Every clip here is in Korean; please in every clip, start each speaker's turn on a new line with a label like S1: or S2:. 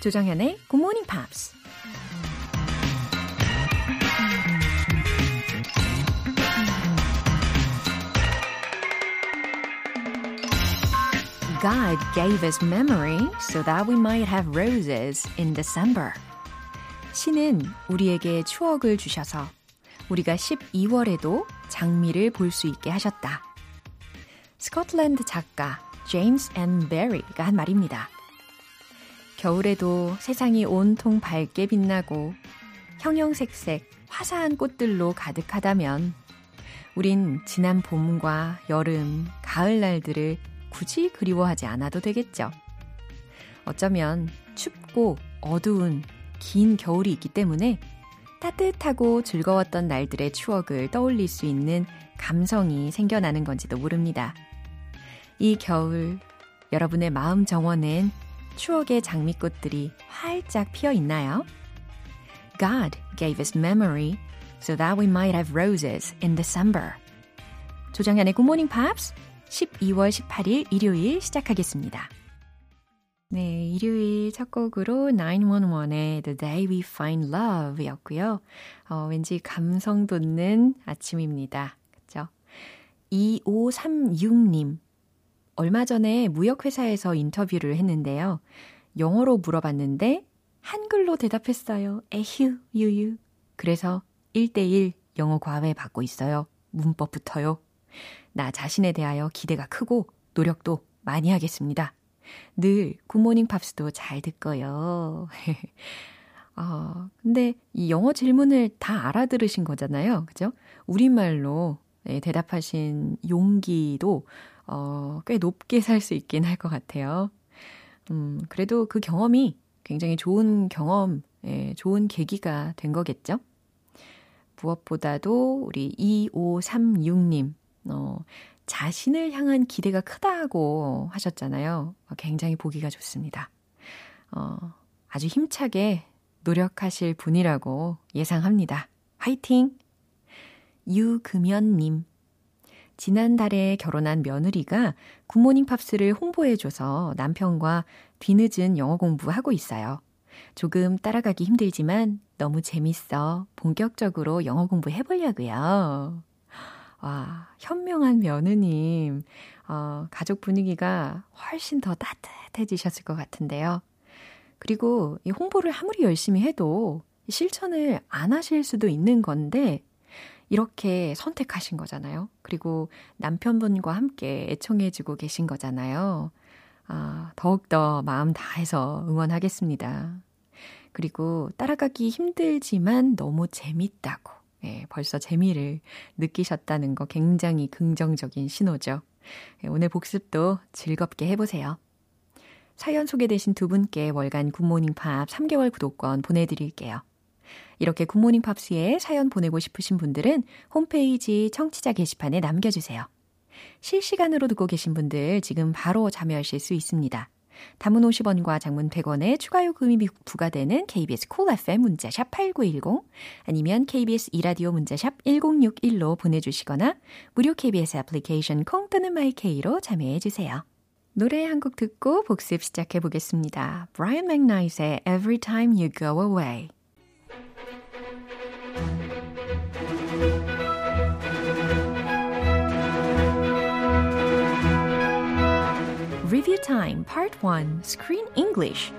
S1: 조정현의 Good Morning Pops. God gave us memory so that we might have roses in December. 신은 우리에게 추억을 주셔서 우리가 12월에도 장미를 볼 수 있게 하셨다. 스코틀랜드 작가 제임스 M. 배리가 한 말입니다. 겨울에도 세상이 온통 밝게 빛나고 형형색색 화사한 꽃들로 가득하다면 우린 지난 봄과 여름, 가을 날들을 굳이 그리워하지 않아도 되겠죠. 어쩌면 춥고 어두운 긴 겨울이 있기 때문에 따뜻하고 즐거웠던 날들의 추억을 떠올릴 수 있는 감성이 생겨나는 건지도 모릅니다. 이 겨울, 여러분의 마음 정원엔 추억의 장미꽃들이 활짝 피어 있나요? God gave us memory so that we might have roses in December. 조정현의 Good Morning Pops 12월 18일 일요일 시작하겠습니다. 네, 일요일 첫 곡으로 911의 The Day We Find Love 였고요. 어, 왠지 감성 돋는 아침입니다. 그죠? 2536님. 얼마 전에 무역회사에서 인터뷰를 했는데요. 영어로 물어봤는데 한글로 대답했어요. 에휴, 유유. 그래서 1대1 영어 과외 받고 있어요. 문법부터요. 나 자신에 대하여 기대가 크고 노력도 많이 하겠습니다. 늘 굿모닝 팝스도 잘 듣고요. 어, 근데 이 영어 질문을 다 알아들으신 거잖아요. 그죠? 우리말로 네, 대답하신 용기도 어, 꽤 높게 살 수 있긴 할 것 같아요. 음, 그래도 그 경험이 굉장히 좋은 경험, 예, 좋은 계기가 된 거겠죠? 무엇보다도 우리 2536님, 어, 자신을 향한 기대가 크다고 하셨잖아요. 어, 굉장히 보기가 좋습니다. 어, 아주 힘차게 노력하실 분이라고 예상합니다. 화이팅! 유금연님. 지난달에 결혼한 며느리가 굿모닝 팝스를 홍보해줘서 남편과 뒤늦은 영어 공부하고 있어요. 조금 따라가기 힘들지만 너무 재밌어. 본격적으로 영어 공부 해보려고요. 와, 현명한 며느님. 어, 가족 분위기가 훨씬 더 따뜻해지셨을 것 같은데요. 그리고 이 홍보를 아무리 열심히 해도 실천을 안 하실 수도 있는 건데, 이렇게 선택하신 거잖아요. 그리고 남편분과 함께 애청해주고 계신 거잖아요. 아, 더욱더 마음 다해서 응원하겠습니다. 그리고 따라가기 힘들지만 너무 재밌다고. 예, 벌써 재미를 느끼셨다는 거 굉장히 긍정적인 신호죠. 예, 오늘 복습도 즐겁게 해보세요. 사연 소개되신 두 분께 월간 굿모닝 팝 3개월 구독권 보내드릴게요. 이렇게 굿모닝 팝스에 사연 보내고 싶으신 분들은 홈페이지 청취자 게시판에 남겨주세요. 실시간으로 듣고 계신 분들 지금 바로 참여하실 수 있습니다. 담은 50원과 장문 100원의 추가 요금이 부과되는 KBS 콜 cool FM 문자샵 8910 아니면 KBS 이라디오 문자샵 1061로 보내주시거나 무료 KBS 애플리케이션 콩 또는 마이케이로 참여해 주세요. 노래 한 곡 듣고 복습 시작해 보겠습니다. Brian McKnight의 Every Time You Go Away Review Time Part 1 Screen English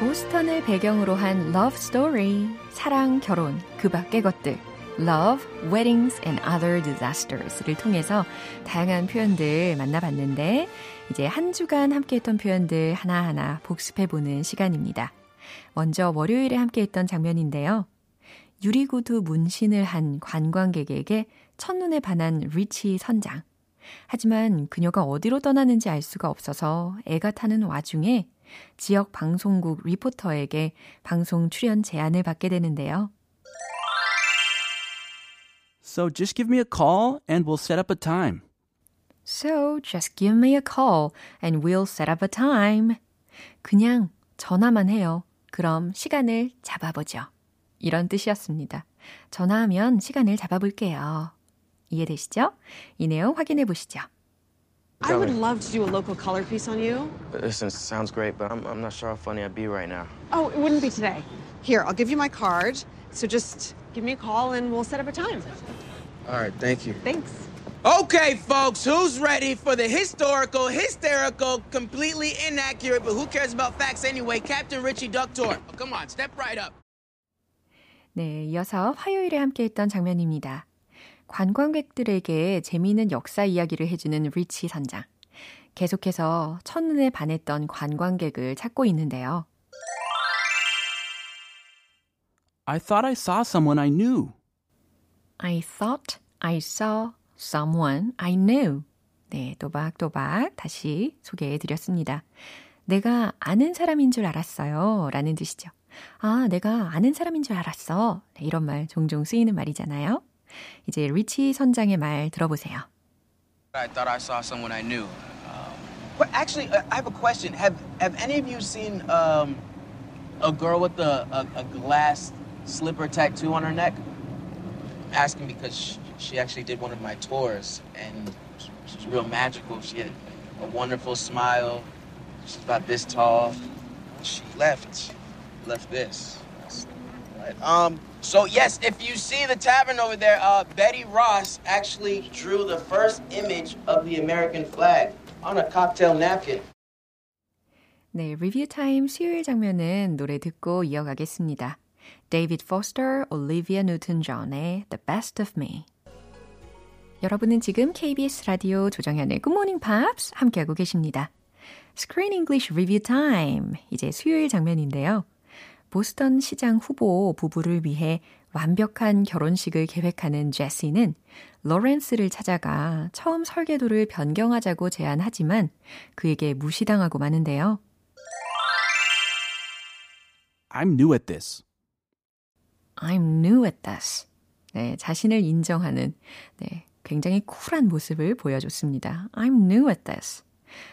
S1: 보스턴을 배경으로 한 Love Story 사랑, 결혼, 그 밖의 것들 Love, Weddings and Other Disasters를 통해서 다양한 표현들 만나봤는데 이제 한 주간 함께했던 표현들 하나하나 복습해보는 시간입니다. 먼저 월요일에 함께했던 장면인데요. 유리구두 문신을 한 관광객에게 첫눈에 반한 리치 선장. 하지만 그녀가 어디로 떠나는지 알 수가 없어서 애가 타는 와중에 지역 방송국 리포터에게 방송 출연 제안을 받게 되는데요.
S2: So just give me a call and we'll set up a time.
S1: So just give me a call and we'll set up a time. 그냥 전화만 해요. 그럼 시간을 잡아보죠. 이런 뜻이었습니다. 전화하면 시간을 잡아볼게요. 이해되시죠? 이 내용 확인해 보시죠.
S3: I would love to do a local color piece on you.
S4: Listen, sounds great, but I'm, I'm not sure how funny I'd be right now.
S3: Oh, it wouldn't be today. Here, I'll give you my card. So just give me a call and we'll set up a time.
S4: All right, thank you.
S3: Thanks.
S5: Okay, folks, who's ready for the historical, hysterical, completely inaccurate, but who cares about facts anyway? Captain Richie Duck Tour. Oh, come on, step right up.
S1: 네, 이어서 화요일에 함께 했던 장면입니다. 관광객들에게 재미있는 역사 이야기를 해주는 리치 선장. 계속해서 첫눈에 반했던 관광객을 찾고 있는데요.
S2: I thought I saw someone I knew.
S1: I thought I saw someone I knew. 네, 또박또박 다시 소개해 드렸습니다. 내가 아는 사람인 줄 알았어요. 라는 뜻이죠. 아, 내가 아는 사람인 줄 알았어. 네, 이런 말 종종 쓰이는 말이잖아요. 이제 리치 선장의 말 들어보세요.
S5: I thought I saw someone I knew. Um, but actually, uh, I have a question. Have Have any of you seen um, a girl with a, a, a glass slipper tattoo on her neck? asking because she, she actually did one of my tours and she's real magical. She had a wonderful smile. She's about this tall. She left. Left this. Right. Um. So yes, if you see the tavern over there, uh, Betty Ross actually drew the first image of the American flag on a cocktail napkin.
S1: 네, 리뷰 타임 수요일 장면은 노래 듣고 이어가겠습니다. David Foster, Olivia Newton-John의 The Best of Me. 여러분은 지금 KBS 라디오 조정현의 Good Morning Pops 함께하고 계십니다. Screen English Review Time. 이제 수요일 장면인데요. 보스턴 시장 후보 부부를 위해 완벽한 결혼식을 계획하는 제시는 로렌스를 찾아가 처음 설계도를 변경하자고 제안하지만 그에게 무시당하고 마는데요.
S2: I'm new at this.
S1: I'm new at this. 네, 자신을 인정하는 네, 굉장히 쿨한 모습을 보여줬습니다. I'm new at this.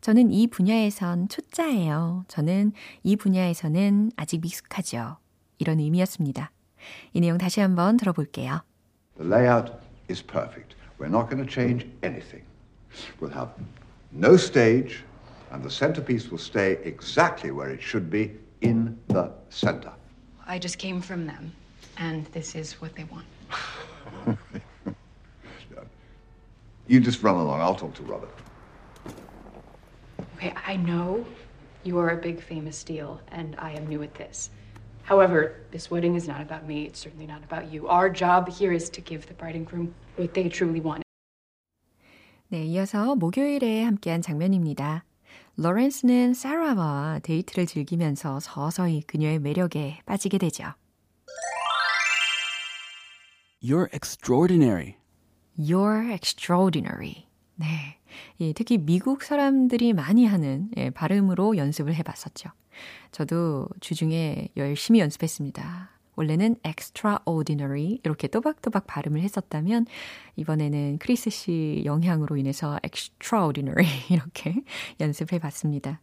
S1: 저는 이 분야에선 초짜예요. 저는 이 분야에서는 아직 미숙하죠. 이런 의미였습니다. 이 내용 다시 한번 들어볼게요.
S6: The layout is perfect. We're not going to change anything. We'll have no stage, and the centerpiece will stay exactly where it should be in the center.
S7: I just came from them, and this is what they want.
S6: You just run along. I'll talk to Robert.
S7: Okay, I know you are a big famous deal, and I am new at this. However, this wedding is not about me. It's certainly not about you. Our job here is to give the bride and groom what they truly want.
S1: 네, 이어서 목요일에 함께한 장면입니다. 로렌스는 사라와 데이트를 즐기면서 서서히 그녀의 매력에 빠지게 되죠.
S2: You're extraordinary.
S1: You're extraordinary. 네. 예, 특히 미국 사람들이 많이 하는 예, 발음으로 연습을 해봤었죠. 저도 주중에 열심히 연습했습니다. 원래는 extraordinary 이렇게 또박또박 발음을 했었다면 이번에는 크리스 씨 영향으로 인해서 extraordinary 이렇게 연습해 봤습니다.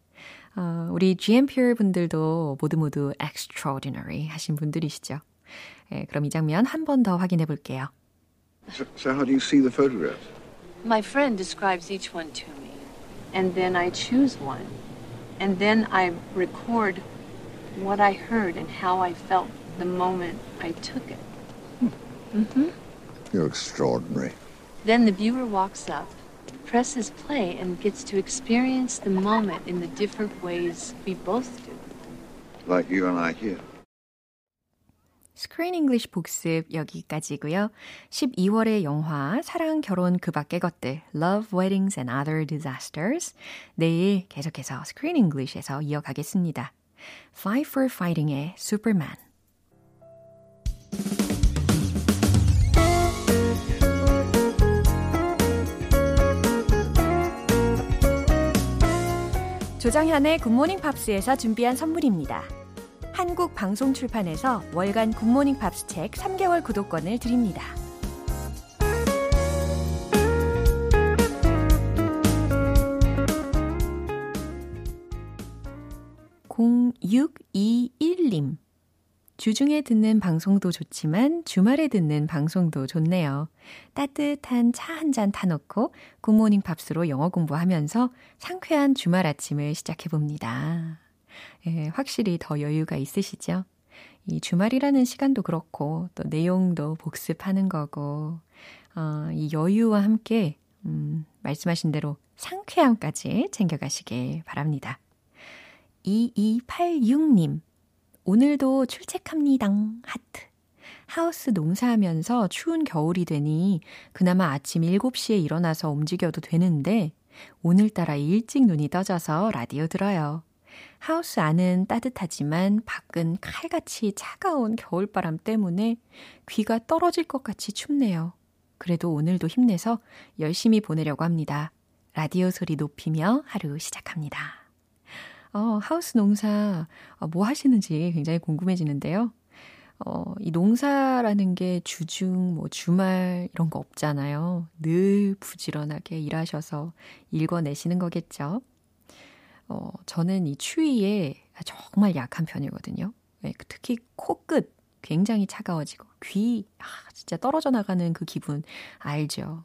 S1: 어, 우리 GMPR 분들도 모두 모두 extraordinary 하신 분들이시죠. 예, 그럼 이 장면 한 번 더 확인해 볼게요.
S6: So, so how do you see the photographs?
S8: My friend describes each one to me, and then I choose one, and then I record what I heard and how I felt the moment I took it. Mm-hmm.
S6: You're extraordinary.
S8: Then the viewer walks up, presses play, and gets to experience the moment in the different ways we both do.
S6: Like you and I here.
S1: English 복습 여기까지고요. 12월의 영화 사랑 결혼 그 밖의 것들 Love Weddings and Other Disasters 내일 계속해서 스크린 English에서 이어가겠습니다. Five for Fighting의 Superman 조정현의 굿모닝 팝스에서 준비한 선물입니다. 한국 방송 출판에서 월간 굿모닝 팝스 책 3개월 구독권을 드립니다. 0621님. 주중에 듣는 방송도 좋지만 주말에 듣는 방송도 좋네요. 따뜻한 차 한 잔 타놓고 굿모닝 팝스로 영어 공부하면서 상쾌한 주말 아침을 시작해봅니다. 예, 확실히 더 여유가 있으시죠? 이 주말이라는 시간도 그렇고 또 내용도 복습하는 거고 어, 이 여유와 함께 음, 말씀하신 대로 상쾌함까지 챙겨가시길 바랍니다. 2286님 오늘도 출첵합니다. 하트. 하우스 농사하면서 추운 겨울이 되니 그나마 아침 7시에 일어나서 움직여도 되는데 오늘따라 일찍 눈이 떠져서 라디오 들어요. 하우스 안은 따뜻하지만 밖은 칼같이 차가운 겨울바람 때문에 귀가 떨어질 것 같이 춥네요. 그래도 오늘도 힘내서 열심히 보내려고 합니다. 라디오 소리 높이며 하루 시작합니다. 어, 하우스 농사 어, 뭐 하시는지 굉장히 궁금해지는데요. 어, 이 농사라는 게 주중, 뭐 주말 이런 거 없잖아요. 늘 부지런하게 일하셔서 일궈내시는 거겠죠. 어, 저는 이 추위에 정말 약한 편이거든요. 네, 특히 코끝 굉장히 차가워지고 귀 아, 진짜 떨어져 나가는 그 기분 알죠.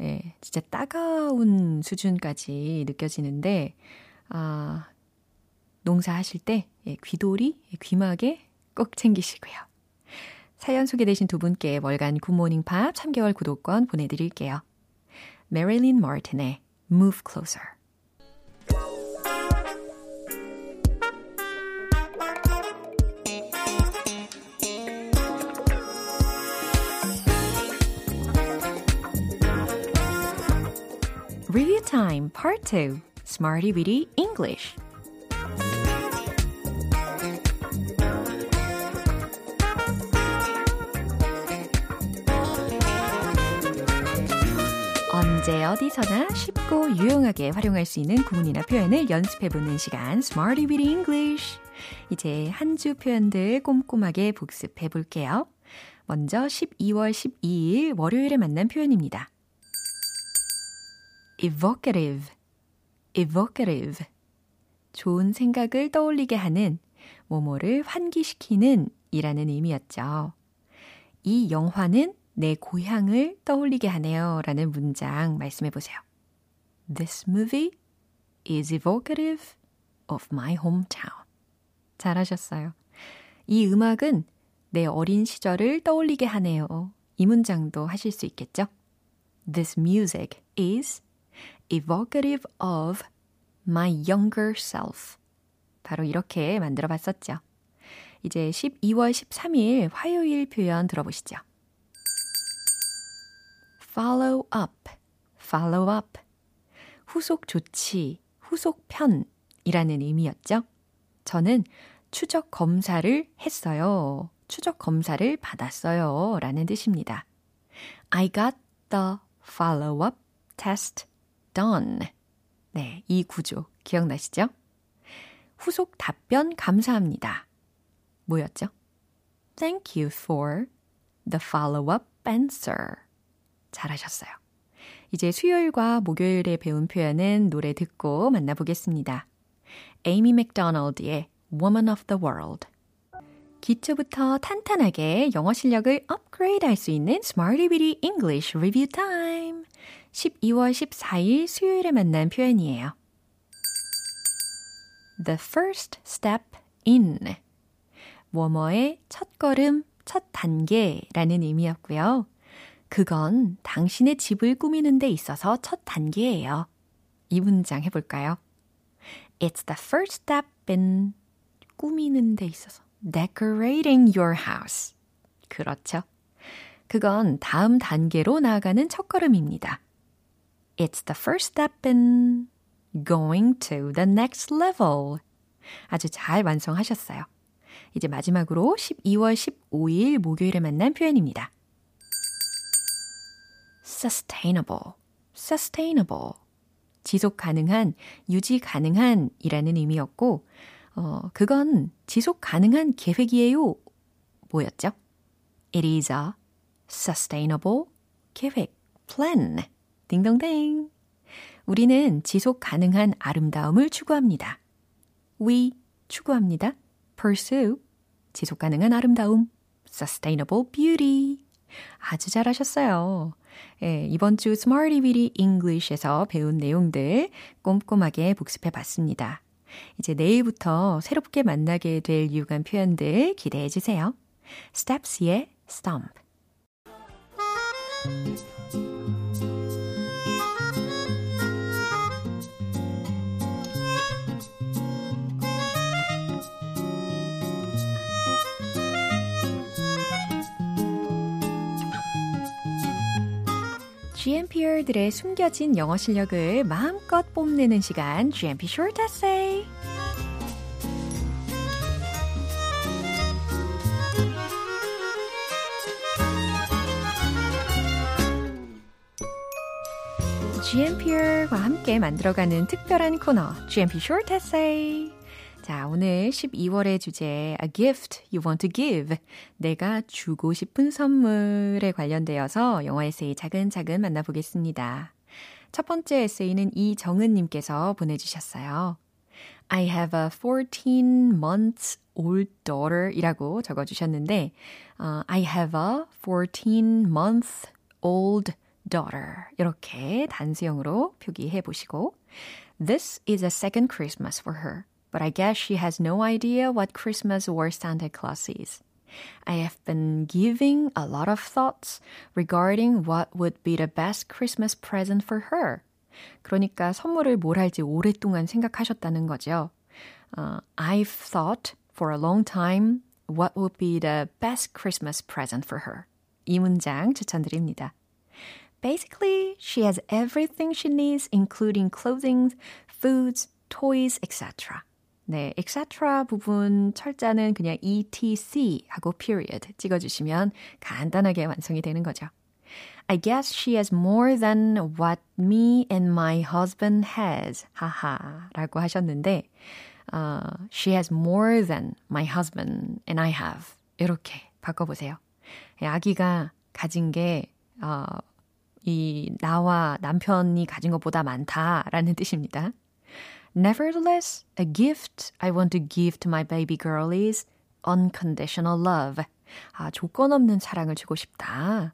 S1: 예, 네, 진짜 따가운 수준까지 느껴지는데 아, 농사하실 때 예, 귀돌이, 예, 귀마개 꼭 챙기시고요. 사연 소개되신 두 분께 월간 굿모닝 팝 3개월 구독권 보내드릴게요. 메릴린 마틴의 Move Closer Time Part 2 Smarty Weedy English 언제 어디서나 쉽고 유용하게 활용할 수 있는 구문이나 표현을 연습해보는 시간 Smarty Weedy English 이제 한 주 표현들 꼼꼼하게 복습해볼게요. 먼저 12월 12일 월요일에 만난 표현입니다. Evocative, evocative. 좋은 생각을 떠올리게 하는, 뭐뭐를 환기시키는 이라는 의미였죠. 이 영화는 내 고향을 떠올리게 하네요. 라는 문장 말씀해 보세요. This movie is evocative of my hometown. 잘하셨어요. 이 음악은 내 어린 시절을 떠올리게 하네요. 이 문장도 하실 수 있겠죠? This music is evocative of my younger self. 바로 이렇게 만들어 봤었죠. 이제 12월 13일 화요일 표현 들어보시죠. follow up, follow up. 후속 조치, 후속 편이라는 의미였죠. 저는 추적 검사를 했어요. 추적 검사를 받았어요. 라는 뜻입니다. I got the follow-up test done. 네, 이 구조 기억나시죠? 후속 답변 감사합니다. 뭐였죠? Thank you for the follow-up answer. 잘하셨어요. 이제 수요일과 목요일에 배운 표현은 노래 듣고 만나보겠습니다. 에이미 맥도널드의 Woman of the World. 기초부터 탄탄하게 영어 실력을 업그레이드 할 수 있는 Smarty Bitty English Review Time. 12월 14일 수요일에 만난 표현이에요. The first step in. 뭐뭐의 첫 걸음, 첫 단계라는 의미였고요. 그건 당신의 집을 꾸미는 데 있어서 첫 단계예요. 이 문장 해볼까요? It's the first step in 꾸미는 데 있어서 decorating your house. 그렇죠. 그건 다음 단계로 나아가는 첫걸음입니다. It's the first step in going to the next level. 아주 잘 완성하셨어요. 이제 마지막으로 12월 15일 목요일에 만난 표현입니다. sustainable, sustainable. 지속 가능한, 유지 가능한 이라는 의미였고, 어, 그건 지속 가능한 계획이에요. 뭐였죠? It is a sustainable 계획, plan. 딩동댕. 우리는 지속 가능한 아름다움을 추구합니다. We 추구합니다. pursue, 지속 가능한 아름다움, sustainable beauty. 아주 잘하셨어요. 예, 이번 주 Smarty Weedy English에서 배운 내용들 꼼꼼하게 복습해 봤습니다. 이제 내일부터 새롭게 만나게 될 유관 표현들 기대해 주세요. Steps의 Stomp. GMPR들의 숨겨진 영어 실력을 마음껏 뽐내는 시간, GMP Short Essay. GMPR과 함께 만들어가는 특별한 코너, GMP Short Essay. 자, 오늘 12월의 주제, A gift you want to give. 내가 주고 싶은 선물에 관련되어서 영어 에세이 차근차근 만나보겠습니다. 첫 번째 에세이는 이정은 님께서 보내주셨어요. I have a 14 months old daughter 이라고 적어주셨는데, uh, I have a 14 month old daughter. 이렇게 단수형으로 표기해 보시고, This is a second Christmas for her. but I guess she has no idea what Christmas or Santa Claus is. I have been giving a lot of thoughts regarding what would be the best Christmas present for her. 그러니까 선물을 뭘 할지 오랫동안 생각하셨다는 거죠. Uh, I've thought for a long time what would be the best Christmas present for her. 이 문장 추천드립니다. Basically, she has everything she needs, including clothing, foods, toys, etc. 네, etc. 부분 철자는 그냥 etc 하고 period 찍어주시면 간단하게 완성이 되는 거죠. I guess she has more than what me and my husband has. 하하. 라고 하셨는데, uh, she has more than my husband and I have. 이렇게 바꿔보세요. 아기가 가진 게, 어, 이, 나와 남편이 가진 것보다 많다라는 뜻입니다. Nevertheless, a gift I want to give to my baby girl is unconditional love. 아, 조건 없는 사랑을 주고 싶다.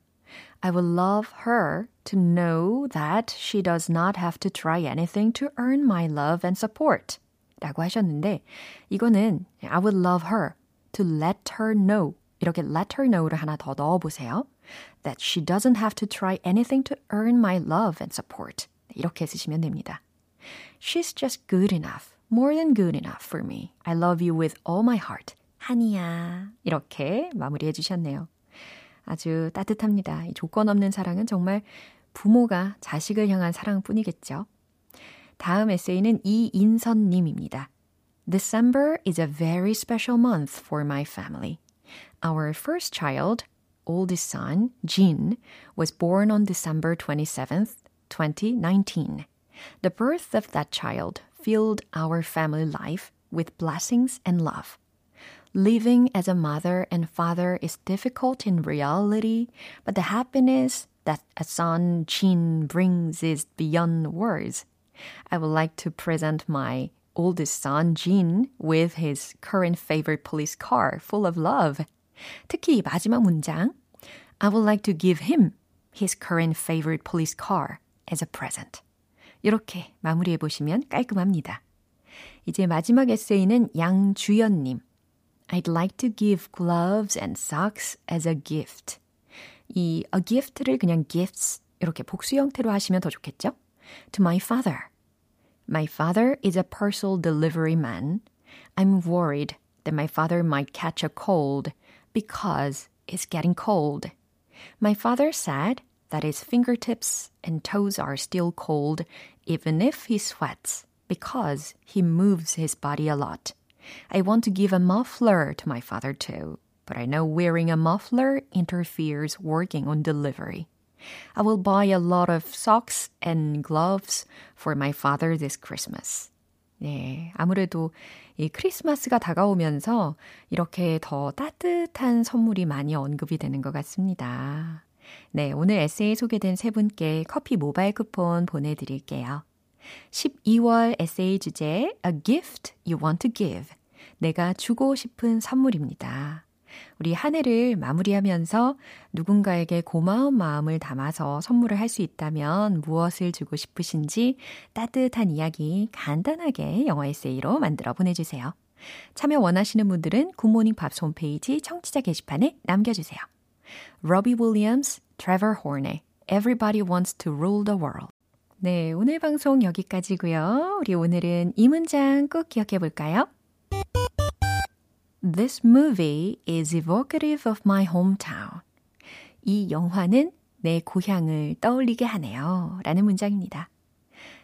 S1: I would love her to know that she does not have to try anything to earn my love and support. 라고 하셨는데, 이거는 I would love her to let her know. 이렇게 let her know를 하나 더 넣어보세요. That she doesn't have to try anything to earn my love and support. 이렇게 쓰시면 됩니다. She's just good enough. More than good enough for me. I love you with all my heart. 한이야. 이렇게 마무리해 주셨네요. 아주 따뜻합니다. 이 조건 없는 사랑은 정말 부모가 자식을 향한 사랑뿐이겠죠. 다음 에세이는 이인선님입니다. December is a very special month for my family. Our first child, oldest son, Jin, was born on December 27th, 2019. The birth of that child filled our family life with blessings and love. Living as a mother and father is difficult in reality, but the happiness that a son Jin brings is beyond words. I would like to present my oldest son Jin with his current favorite police car full of love. 특히 마지막 문장 I would like to give him his current favorite police car as a present. 이렇게 마무리해 보시면 깔끔합니다. 이제 마지막 에세이는 양주연님. I'd like to give gloves and socks as a gift. 이 a gift를 그냥 gifts 이렇게 복수 형태로 하시면 더 좋겠죠? To my father. My father is a parcel delivery man. I'm worried that my father might catch a cold because it's getting cold. My father said that his fingertips and toes are still cold even if he sweats because he moves his body a lot. I want to give a muffler to my father too, but I know wearing a muffler interferes working on delivery. I will buy a lot of socks and gloves for my father this Christmas. 네, 아무래도 이 크리스마스가 다가오면서 이렇게 더 따뜻한 선물이 많이 언급이 되는 것 같습니다. 네, 오늘 에세이 소개된 세 분께 커피 모바일 쿠폰 보내드릴게요. 12월 에세이 주제 A Gift You Want to Give 내가 주고 싶은 선물입니다. 우리 한 해를 마무리하면서 누군가에게 고마운 마음을 담아서 선물을 할 수 있다면 무엇을 주고 싶으신지 따뜻한 이야기 간단하게 영어 에세이로 만들어 보내주세요. 참여 원하시는 분들은 굿모닝 팝스 홈페이지 청취자 게시판에 남겨주세요. 로비 윌리엄스, 트레버 혼, Everybody wants to rule the world. 네, 오늘 방송 여기까지고요. 우리 오늘은 이 문장 꼭 기억해 볼까요? This movie is evocative of my hometown. 이 영화는 내 고향을 떠올리게 하네요. 라는 문장입니다.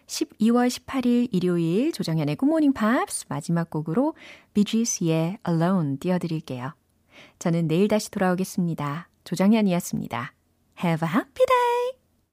S1: 12월 18일 일요일 조정현의 굿모닝 팝스 마지막 곡으로 비지스의 Alone 띄워드릴게요. 저는 내일 다시 돌아오겠습니다. 조정현이었습니다. Have a happy day!